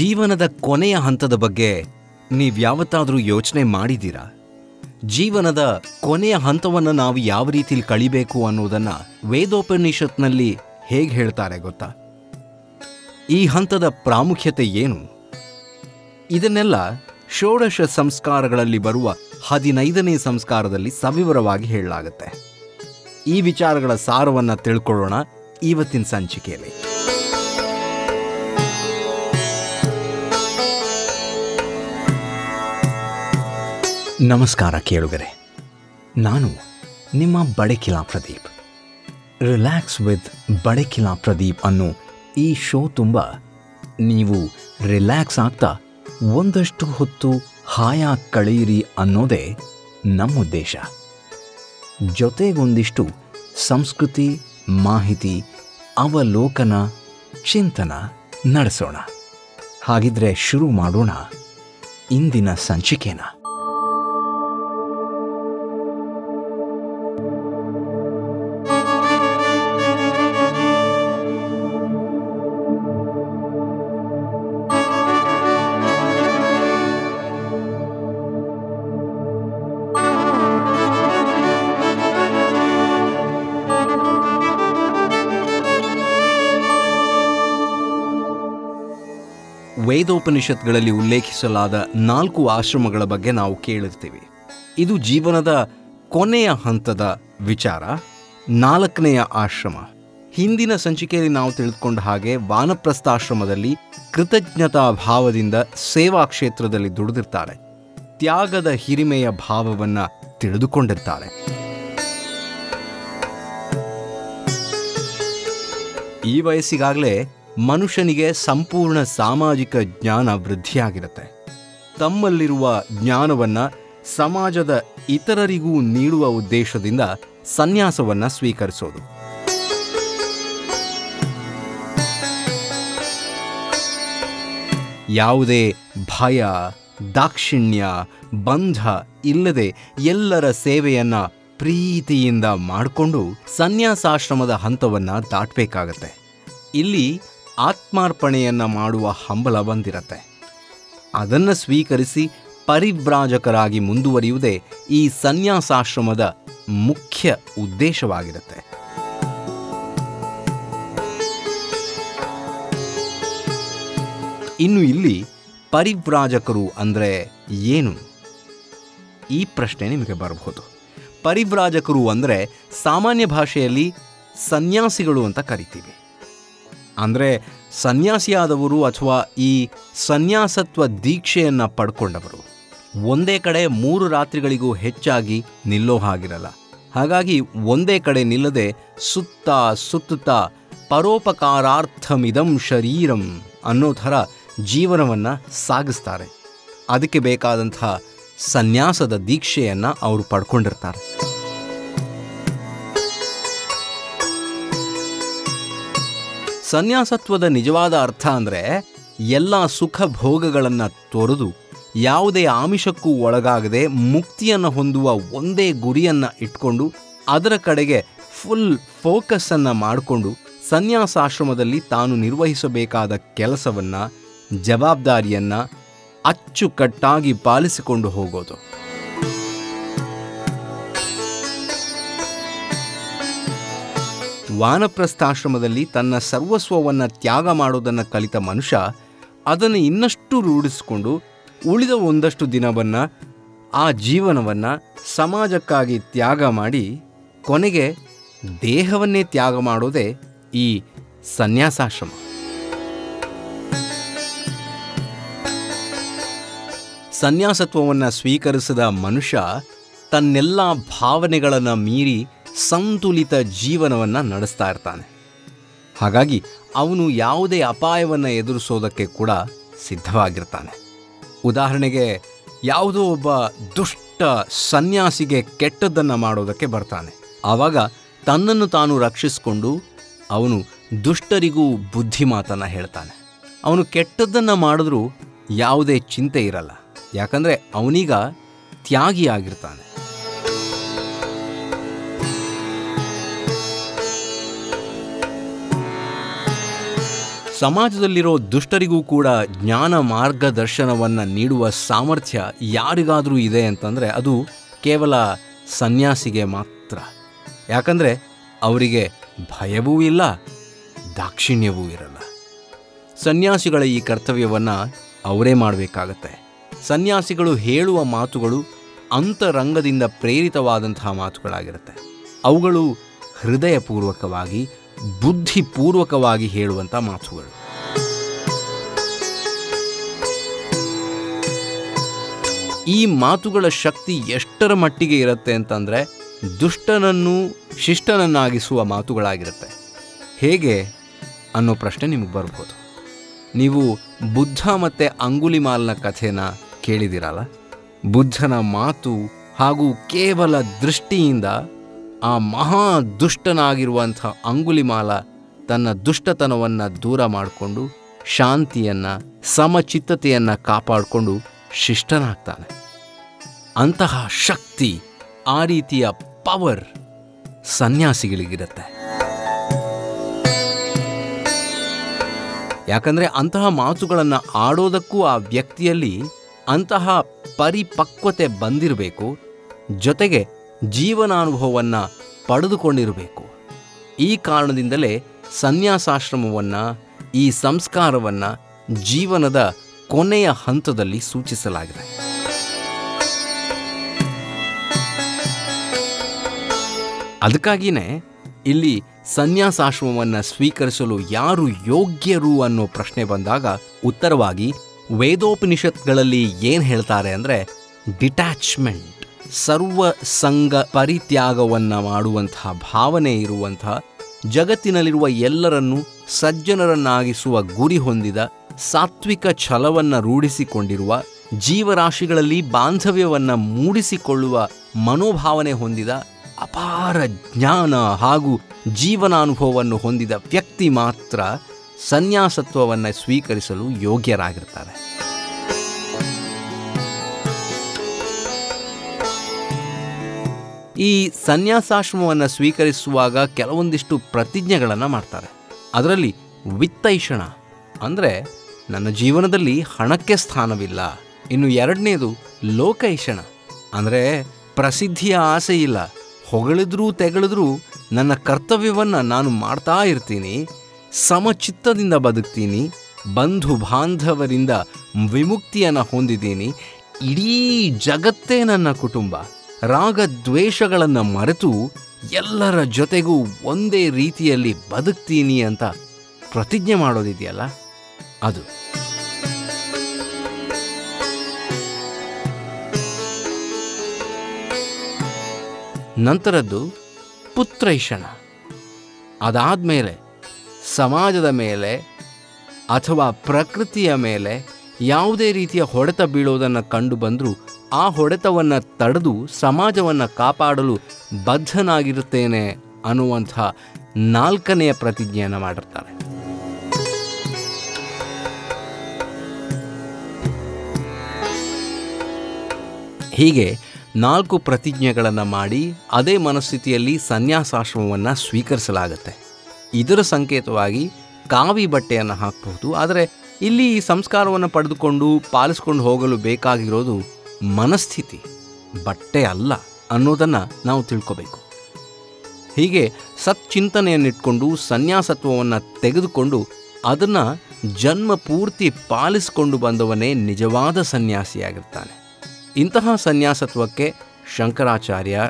ಜೀವನದ ಕೊನೆಯ ಹಂತದ ಬಗ್ಗೆ ನೀವ್ಯಾವತ್ತಾದರೂ ಯೋಚನೆ ಮಾಡಿದ್ದೀರಾ? ಜೀವನದ ಕೊನೆಯ ಹಂತವನ್ನು ನಾವು ಯಾವ ರೀತಿಲಿ ಕಳಿಬೇಕು ಅನ್ನೋದನ್ನ ವೇದೋಪನಿಷತ್ನಲ್ಲಿ ಹೇಗೆ ಹೇಳ್ತಾರೆ ಗೊತ್ತಾ? ಈ ಹಂತದ ಪ್ರಾಮುಖ್ಯತೆ ಏನು? ಇದನ್ನೆಲ್ಲ ಷೋಡಶ ಸಂಸ್ಕಾರಗಳಲ್ಲಿ ಬರುವ ಹದಿನೈದನೇ ಸಂಸ್ಕಾರದಲ್ಲಿ ಸವಿವರವಾಗಿ ಹೇಳಲಾಗುತ್ತೆ. ಈ ವಿಚಾರಗಳ ಸಾರವನ್ನು ತಿಳ್ಕೊಳ್ಳೋಣ ಇವತ್ತಿನ ಸಂಚಿಕೆಯಲ್ಲಿ. ನಮಸ್ಕಾರ ಕೇಳುಗರೆ. ನಾನು ನಿಮ್ಮ ಬಡಕಿಲಾ ಪ್ರದೀಪ್. ರಿಲ್ಯಾಕ್ಸ್ ವಿತ್ ಬಡಕಿಲಾ ಪ್ರದೀಪ್ ಅನ್ನು ಈ ಶೋ ತುಂಬ ನೀವು ರಿಲ್ಯಾಕ್ಸ್ ಆಗ್ತಾ ಒಂದಷ್ಟು ಹೊತ್ತು ಹಾಯಾಗಿ ಕಳೆಯಿರಿ ಅನ್ನೋದೇ ನಮ್ಮ ಉದ್ದೇಶ. ಜೊತೆಗೊಂದಿಷ್ಟು ಸಂಸ್ಕೃತಿ, ಮಾಹಿತಿ, ಅವಲೋಕನ, ಚಿಂತನ ನಡೆಸೋಣ. ಹಾಗಿದ್ರೆ ಶುರು ಮಾಡೋಣ ಇಂದಿನ ಸಂಚಿಕೆನ. ವೇದೋಪನಿಷತ್ಗಳಲ್ಲಿ ಉಲ್ಲೇಖಿಸಲಾದ ನಾಲ್ಕು ಆಶ್ರಮಗಳ ಬಗ್ಗೆ ನಾವು ಕೇಳಿರ್ತೀವಿ. ಇದು ಜೀವನದ ಕೊನೆಯ ಹಂತದ ವಿಚಾರ, ನಾಲ್ಕನೆಯ ಆಶ್ರಮ. ಹಿಂದಿನ ಸಂಚಿಕೆಯಲ್ಲಿ ನಾವು ತಿಳಿದುಕೊಂಡ ಹಾಗೆ ವಾನಪ್ರಸ್ಥಾಶ್ರಮದಲ್ಲಿ ಕೃತಜ್ಞತಾ ಭಾವದಿಂದ ಸೇವಾ ಕ್ಷೇತ್ರದಲ್ಲಿ ದುಡಿದಿರ್ತಾರೆ. ತ್ಯಾಗದ ಹಿರಿಮೆಯ ಭಾವವನ್ನ ತಿಳಿದುಕೊಂಡಿರ್ತಾರೆ. ಈ ವಯಸ್ಸಿಗಾಗಲೇ ಮನುಷ್ಯನಿಗೆ ಸಂಪೂರ್ಣ ಸಾಮಾಜಿಕ ಜ್ಞಾನ ವೃದ್ಧಿಯಾಗಿರುತ್ತೆ. ತಮ್ಮಲ್ಲಿರುವ ಜ್ಞಾನವನ್ನ ಸಮಾಜದ ಇತರರಿಗೂ ನೀಡುವ ಉದ್ದೇಶದಿಂದ ಸನ್ಯಾಸವನ್ನು ಸ್ವೀಕರಿಸೋದು. ಯಾವುದೇ ಭಯ, ದಾಕ್ಷಿಣ್ಯ, ಬಂಧ ಇಲ್ಲದೆ ಎಲ್ಲರ ಸೇವೆಯನ್ನ ಪ್ರೀತಿಯಿಂದ ಮಾಡಿಕೊಂಡು ಸನ್ಯಾಸಾಶ್ರಮದ ಹಂತವನ್ನು ದಾಟಬೇಕಾಗತ್ತೆ. ಇಲ್ಲಿ ಆತ್ಮಾರ್ಪಣೆಯನ್ನ ಮಾಡುವ ಹಂಬಲ ಬಂದಿರತ್ತೆ. ಅದನ್ನು ಸ್ವೀಕರಿಸಿ ಪರಿವ್ರಾಜಕರಾಗಿ ಮುಂದುವರಿಯುವುದೇ ಈ ಸನ್ಯಾಸಾಶ್ರಮದ ಮುಖ್ಯ ಉದ್ದೇಶವಾಗಿರುತ್ತೆ. ಇನ್ನು ಇಲ್ಲಿ ಪರಿವ್ರಾಜಕರು ಅಂದರೆ ಏನು? ಈ ಪ್ರಶ್ನೆ ನಿಮಗೆ ಬರಬಹುದು. ಪರಿವ್ರಾಜಕರು ಅಂದರೆ ಸಾಮಾನ್ಯ ಭಾಷೆಯಲ್ಲಿ ಸನ್ಯಾಸಿಗಳು ಅಂತ ಕರಿತೀವಿ. ಅಂದರೆ ಸನ್ಯಾಸಿಯಾದವರು ಅಥವಾ ಈ ಸನ್ಯಾಸತ್ವ ದೀಕ್ಷೆಯನ್ನು ಪಡ್ಕೊಂಡವರು. ಒಂದೇ ಕಡೆ ಮೂರು ರಾತ್ರಿಗಳಿಗೂ ಹೆಚ್ಚಾಗಿ ನಿಲ್ಲೋ ಹಾಗಿರಲ್ಲ. ಹಾಗಾಗಿ ಒಂದೇ ಕಡೆ ನಿಲ್ಲದೆ ಸುತ್ತ ಸುತ್ತುತ್ತಾ ಪರೋಪಕಾರಾರ್ಥಮಿದಂ ಶರೀರಂ ಅನ್ನೋ ಥರ ಜೀವನವನ್ನು ಸಾಗಿಸ್ತಾರೆ. ಅದಕ್ಕೆ ಬೇಕಾದಂಥ ಸನ್ಯಾಸದ ದೀಕ್ಷೆಯನ್ನು ಅವರು ಪಡ್ಕೊಂಡಿರ್ತಾರೆ. ಸನ್ಯಾಸತ್ವದ ನಿಜವಾದ ಅರ್ಥ ಅಂದರೆ ಎಲ್ಲ ಸುಖ ಭೋಗಗಳನ್ನು ತೊರೆದು ಯಾವುದೇ ಆಮಿಷಕ್ಕೂ ಒಳಗಾಗದೆ ಮುಕ್ತಿಯನ್ನು ಹೊಂದುವ ಒಂದೇ ಗುರಿಯನ್ನು ಇಟ್ಕೊಂಡು ಅದರ ಕಡೆಗೆ ಫುಲ್ ಫೋಕಸ್ಸನ್ನು ಮಾಡಿಕೊಂಡು ಸನ್ಯಾಸಾಶ್ರಮದಲ್ಲಿ ತಾನು ನಿರ್ವಹಿಸಬೇಕಾದ ಕೆಲಸವನ್ನು, ಜವಾಬ್ದಾರಿಯನ್ನು ಅಚ್ಚುಕಟ್ಟಾಗಿ ಪಾಲಿಸಿಕೊಂಡು ಹೋಗೋದು. ವಾನಪ್ರಸ್ಥಾಶ್ರಮದಲ್ಲಿ ತನ್ನ ಸರ್ವಸ್ವವನ್ನು ತ್ಯಾಗ ಮಾಡೋದನ್ನು ಕಲಿತ ಮನುಷ್ಯ, ಅದನ್ನು ಇನ್ನಷ್ಟು ರೂಢಿಸಿಕೊಂಡು ಉಳಿದ ಒಂದಷ್ಟು ದಿನವನ್ನು, ಆ ಜೀವನವನ್ನು ಸಮಾಜಕ್ಕಾಗಿ ತ್ಯಾಗ ಮಾಡಿ ಕೊನೆಗೆ ದೇಹವನ್ನೇ ತ್ಯಾಗ ಮಾಡೋದೇ ಈ ಸನ್ಯಾಸಾಶ್ರಮ. ಸನ್ಯಾಸತ್ವವನ್ನು ಸ್ವೀಕರಿಸಿದ ಮನುಷ್ಯ ತನ್ನೆಲ್ಲ ಭಾವನೆಗಳನ್ನು ಮೀರಿ ಸಂತುಲಿತ ಜೀವನವನ್ನು ನಡೆಸ್ತಾ ಇರ್ತಾನೆ. ಹಾಗಾಗಿ ಅವನು ಯಾವುದೇ ಅಪಾಯವನ್ನು ಎದುರಿಸೋದಕ್ಕೆ ಕೂಡ ಸಿದ್ಧವಾಗಿರ್ತಾನೆ. ಉದಾಹರಣೆಗೆ ಯಾವುದೋ ಒಬ್ಬ ದುಷ್ಟ ಸನ್ಯಾಸಿಗೆ ಕೆಟ್ಟದ್ದನ್ನು ಮಾಡೋದಕ್ಕೆ ಬರ್ತಾನೆ. ಆವಾಗ ತನ್ನನ್ನು ತಾನು ರಕ್ಷಿಸಿಕೊಂಡು ಅವನು ದುಷ್ಟರಿಗೂ ಬುದ್ಧಿ ಮಾತನ್ನು ಹೇಳ್ತಾನೆ. ಅವನು ಕೆಟ್ಟದ್ದನ್ನು ಮಾಡಿದ್ರೂ ಯಾವುದೇ ಚಿಂತೆ ಇರಲ್ಲ. ಯಾಕಂದರೆ ಅವನೀಗ ತ್ಯಾಗಿಯಾಗಿರ್ತಾನೆ. ಸಮಾಜದಲ್ಲಿರೋ ದುಷ್ಟರಿಗೂ ಕೂಡ ಜ್ಞಾನ ಮಾರ್ಗದರ್ಶನವನ್ನು ನೀಡುವ ಸಾಮರ್ಥ್ಯ ಯಾರಿಗಾದರೂ ಇದೆ ಅಂತಂದರೆ ಅದು ಕೇವಲ ಸನ್ಯಾಸಿಗೆ ಮಾತ್ರ. ಯಾಕಂದರೆ ಅವರಿಗೆ ಭಯವೂ ಇಲ್ಲ, ದಾಕ್ಷಿಣ್ಯವೂ ಇರಲ್ಲ. ಸನ್ಯಾಸಿಗಳ ಈ ಕರ್ತವ್ಯವನ್ನು ಅವರೇ ಮಾಡಬೇಕಾಗತ್ತೆ. ಸನ್ಯಾಸಿಗಳು ಹೇಳುವ ಮಾತುಗಳು ಅಂತರಂಗದಿಂದ ಪ್ರೇರಿತವಾದಂತಹ ಮಾತುಗಳಾಗಿರುತ್ತೆ. ಅವುಗಳು ಹೃದಯಪೂರ್ವಕವಾಗಿ ಬುದ್ಧಿಪೂರ್ವಕವಾಗಿ ಹೇಳುವಂಥ ಮಾತುಗಳು. ಈ ಮಾತುಗಳ ಶಕ್ತಿ ಎಷ್ಟರ ಮಟ್ಟಿಗೆ ಇರುತ್ತೆ ಅಂತಂದರೆ ದುಷ್ಟನನ್ನು ಶಿಷ್ಟನನ್ನಾಗಿಸುವ ಮಾತುಗಳಾಗಿರುತ್ತೆ. ಹೇಗೆ ಅನ್ನೋ ಪ್ರಶ್ನೆ ನಿಮಗೆ ಬರ್ಬೋದು. ನೀವು ಬುದ್ಧ ಮತ್ತು ಅಂಗುಲಿಮಾಲ್ನ ಕಥೆನ ಕೇಳಿದಿರಲ್ಲ ಬುದ್ಧನ ಮಾತು ಹಾಗೂ ಕೇವಲ ದೃಷ್ಟಿಯಿಂದ ಆ ಮಹಾ ದುಷ್ಟನಾಗಿರುವಂಥ ಅಂಗುಲಿಮಾಲ ತನ್ನ ದುಷ್ಟತನವನ್ನು ದೂರ ಮಾಡಿಕೊಂಡು ಶಾಂತಿಯನ್ನು, ಸಮಚಿತ್ತತೆಯನ್ನು ಕಾಪಾಡಿಕೊಂಡು ಶಿಷ್ಟನಾಗ್ತಾನೆ. ಅಂತಹ ಶಕ್ತಿ ಆ ರೀತಿಯ ಪವರ್ ಸನ್ಯಾಸಿಗಳಿಗಿರುತ್ತೆ. ಯಾಕಂದರೆ ಅಂತಹ ಮಾತುಗಳನ್ನು ಆಡೋದಕ್ಕೂ ಆ ವ್ಯಕ್ತಿಯಲ್ಲಿ ಅಂತಹ ಪರಿಪಕ್ವತೆ ಬಂದಿರಬೇಕು. ಜೊತೆಗೆ ಜೀವನಾನುಭವವನ್ನು ಪಡೆದುಕೊಂಡಿರಬೇಕು. ಈ ಕಾರಣದಿಂದಲೇ ಸನ್ಯಾಸಾಶ್ರಮವನ್ನು, ಈ ಸಂಸ್ಕಾರವನ್ನು ಜೀವನದ ಕೊನೆಯ ಹಂತದಲ್ಲಿ ಸೂಚಿಸಲಾಗಿದೆ. ಅದಕ್ಕಾಗಿಯೇ ಇಲ್ಲಿ ಸನ್ಯಾಸಾಶ್ರಮವನ್ನು ಸ್ವೀಕರಿಸಲು ಯಾರು ಯೋಗ್ಯರು ಅನ್ನೋ ಪ್ರಶ್ನೆ ಬಂದಾಗ ಉತ್ತರವಾಗಿ ವೇದೋಪನಿಷತ್ಗಳಲ್ಲಿ ಏನು ಹೇಳ್ತಾರೆ ಅಂದರೆ ಡಿಟ್ಯಾಚ್ಮೆಂಟ್. ಸರ್ವ ಸಂಘ ಪರಿತ್ಯಾಗವನ್ನು ಮಾಡುವಂತಹ ಭಾವನೆ ಇರುವಂತಹ ಜಗತ್ತಿನಲ್ಲಿರುವ ಎಲ್ಲರನ್ನು ಸಜ್ಜನರನ್ನಾಗಿಸುವ ಗುರಿ ಹೊಂದಿದ ಸಾತ್ವಿಕ ಛಲವನ್ನು ರೂಢಿಸಿಕೊಂಡಿರುವ ಜೀವರಾಶಿಗಳಲ್ಲಿ ಬಾಂಧವ್ಯವನ್ನು ಮೂಡಿಸಿಕೊಳ್ಳುವ ಮನೋಭಾವನೆ ಹೊಂದಿದ ಅಪಾರ ಜ್ಞಾನ ಹಾಗೂ ಜೀವನಾನುಭವವನ್ನು ಹೊಂದಿದ ವ್ಯಕ್ತಿ ಮಾತ್ರ ಸನ್ಯಾಸತ್ವವನ್ನು ಸ್ವೀಕರಿಸಲು ಯೋಗ್ಯರಾಗಿರ್ತಾರೆ. ಈ ಸನ್ಯಾಸಾಶ್ರಮವನ್ನು ಸ್ವೀಕರಿಸುವಾಗ ಕೆಲವೊಂದಿಷ್ಟು ಪ್ರತಿಜ್ಞೆಗಳನ್ನು ಮಾಡ್ತಾರೆ. ಅದರಲ್ಲಿ ವಿತ್ತೈಷಣ ಅಂದರೆ ನನ್ನ ಜೀವನದಲ್ಲಿ ಹಣಕ್ಕೆ ಸ್ಥಾನವಿಲ್ಲ. ಇನ್ನು ಎರಡನೇದು ಲೋಕೈಷಣ ಅಂದರೆ ಪ್ರಸಿದ್ಧಿಯ ಆಸೆ ಇಲ್ಲ. ಹೊಗಳಿದ್ರೂ ತೆಗಳಿದ್ರೂ ನನ್ನ ಕರ್ತವ್ಯವನ್ನು ನಾನು ಮಾಡ್ತಾ ಇರ್ತೀನಿ. ಸಮಚಿತ್ತದಿಂದ ಬದುಕ್ತೀನಿ. ಬಂಧು ಬಾಂಧವರಿಂದ ವಿಮುಕ್ತಿಯನ್ನು ಹೊಂದಿದ್ದೀನಿ. ಇಡೀ ಜಗತ್ತೇ ನನ್ನ ಕುಟುಂಬ. ರಾಗ ದ್ವೇಷಗಳನ್ನು ಮರೆತು ಎಲ್ಲರ ಜೊತೆಗೂ ಒಂದೇ ರೀತಿಯಲ್ಲಿ ಬದುಕ್ತೀನಿ ಅಂತ ಪ್ರತಿಜ್ಞೆ ಮಾಡೋದಿದೆಯಲ್ಲ? ಅದು. ನಂತರದ್ದು ಪುತ್ರೈಷಣ. ಅದಾದಮೇಲೆ ಸಮಾಜದ ಮೇಲೆ ಅಥವಾ ಪ್ರಕೃತಿಯ ಮೇಲೆ ಯಾವುದೇ ರೀತಿಯ ಹೊಡೆತ ಬೀಳೋದನ್ನು ಕಂಡು ಬಂದರೂ ಆ ಹೊಡೆತವನ್ನು ತಡೆದು ಸಮಾಜವನ್ನು ಕಾಪಾಡಲು ಬದ್ಧನಾಗಿರುತ್ತೇನೆ ಅನ್ನುವಂಥ ನಾಲ್ಕನೆಯ ಪ್ರತಿಜ್ಞೆಯನ್ನು ಮಾಡಿರ್ತಾರೆ. ಹೀಗೆ ನಾಲ್ಕು ಪ್ರತಿಜ್ಞೆಗಳನ್ನು ಮಾಡಿ ಅದೇ ಮನಸ್ಥಿತಿಯಲ್ಲಿ ಸನ್ಯಾಸಾಶ್ರಮವನ್ನು ಸ್ವೀಕರಿಸಲಾಗುತ್ತೆ. ಇದರ ಸಂಕೇತವಾಗಿ ಕಾವಿ ಬಟ್ಟೆಯನ್ನು ಹಾಕಬಹುದು, ಆದರೆ ಇಲ್ಲಿ ಈ ಸಂಸ್ಕಾರವನ್ನು ಪಡೆದುಕೊಂಡು ಪಾಲಿಸ್ಕೊಂಡು ಹೋಗಲು ಬೇಕಾಗಿರೋದು ಮನಸ್ಥಿತಿ, ಬಟ್ಟೆ ಅಲ್ಲ ಅನ್ನೋದನ್ನು ನಾವು ತಿಳ್ಕೋಬೇಕು. ಹೀಗೆ ಸಚ್ಚಿಂತನೆಯನ್ನಿಟ್ಕೊಂಡು ಸನ್ಯಾಸತ್ವವನ್ನು ತೆಗೆದುಕೊಂಡು ಅದನ್ನು ಜನ್ಮ ಪೂರ್ತಿ ಪಾಲಿಸಿಕೊಂಡು ಬಂದವನೇ ನಿಜವಾದ ಸನ್ಯಾಸಿಯಾಗಿರ್ತಾನೆ. ಇಂತಹ ಸನ್ಯಾಸತ್ವಕ್ಕೆ ಶಂಕರಾಚಾರ್ಯ,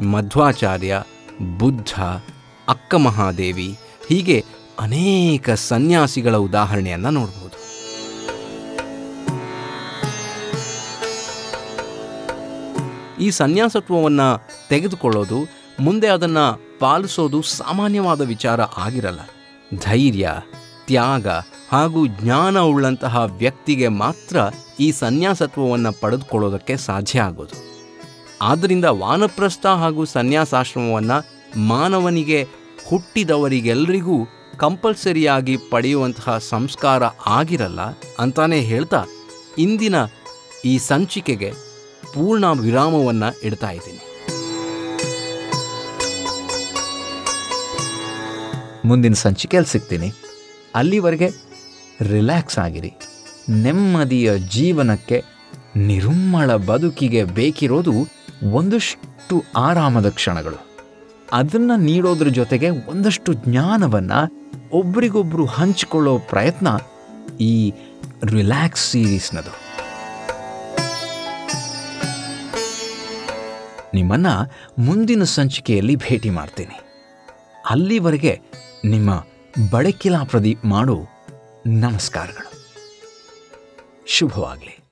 ಮಧ್ವಾಚಾರ್ಯ, ಬುದ್ಧ ಅಕ್ಕ ಮಹಾದೇವಿ ಹೀಗೆ ಅನೇಕ ಸನ್ಯಾಸಿಗಳ ಉದಾಹರಣೆಯನ್ನು ನೋಡಬಹುದು ಈ ಸನ್ಯಾಸತ್ವವನ್ನು ತೆಗೆದುಕೊಳ್ಳೋದು, ಮುಂದೆ ಅದನ್ನು ಪಾಲಿಸೋದು ಸಾಮಾನ್ಯವಾದ ವಿಚಾರ ಆಗಿರಲ್ಲ. ಧೈರ್ಯ, ತ್ಯಾಗ ಹಾಗೂ ಜ್ಞಾನ ಉಳ್ಳಂತಹ ವ್ಯಕ್ತಿಗೆ ಮಾತ್ರ ಈ ಸನ್ಯಾಸತ್ವವನ್ನು ಪಡೆದುಕೊಳ್ಳೋದಕ್ಕೆ ಸಾಧ್ಯ ಆಗೋದು. ಆದ್ದರಿಂದ ವಾನಪ್ರಸ್ಥ ಹಾಗೂ ಸನ್ಯಾಸಾಶ್ರಮವನ್ನು ಮಾನವನಿಗೆ ಹುಟ್ಟಿದವರಿಗೆಲ್ಲರಿಗೂ ಕಂಪಲ್ಸರಿಯಾಗಿ ಪಡೆಯುವಂತಹ ಸಂಸ್ಕಾರ ಆಗಿರಲ್ಲ ಅಂತಾನೆ ಹೇಳ್ತಾ, ಇಂದಿನ ಈ ಸಂಚಿಕೆಗೆ ಪೂರ್ಣ ವಿರಾಮವನ್ನು ಇಡ್ತಾ ಇದ್ದೀನಿ. ಮುಂದಿನ ಸಂಚಿಕೆಯಲ್ಲಿ ಸಿಗ್ತೀನಿ. ಅಲ್ಲಿವರೆಗೆ ರಿಲ್ಯಾಕ್ಸ್ ಆಗಿರಿ. ನೆಮ್ಮದಿಯ ಜೀವನಕ್ಕೆ ನಿರುಮ್ಮಳ ಬದುಕಿಗೆ ಬೇಕಿರೋದು ಒಂದಷ್ಟು ಆರಾಮದ ಕ್ಷಣಗಳು. ಅದನ್ನು ನೀಡೋದ್ರ ಜೊತೆಗೆ ಒಂದಷ್ಟು ಜ್ಞಾನವನ್ನು ಒಬ್ರಿಗೊಬ್ರು ಹಂಚಿಕೊಳ್ಳೋ ಪ್ರಯತ್ನ ಈ ರಿಲ್ಯಾಕ್ಸ್ ಸೀರೀಸ್ನದು. ನಿಮ್ಮನ್ನು ಮುಂದಿನ ಸಂಚಿಕೆಯಲ್ಲಿ ಭೇಟಿ ಮಾಡ್ತೀನಿ. ಅಲ್ಲಿವರೆಗೆ ನಿಮ್ಮ ಬಡಕಿಲಾ ಪ್ರದೀಪ್ ಮಾಡು. ನಮಸ್ಕಾರಗಳು. ಶುಭವಾಗಲಿ.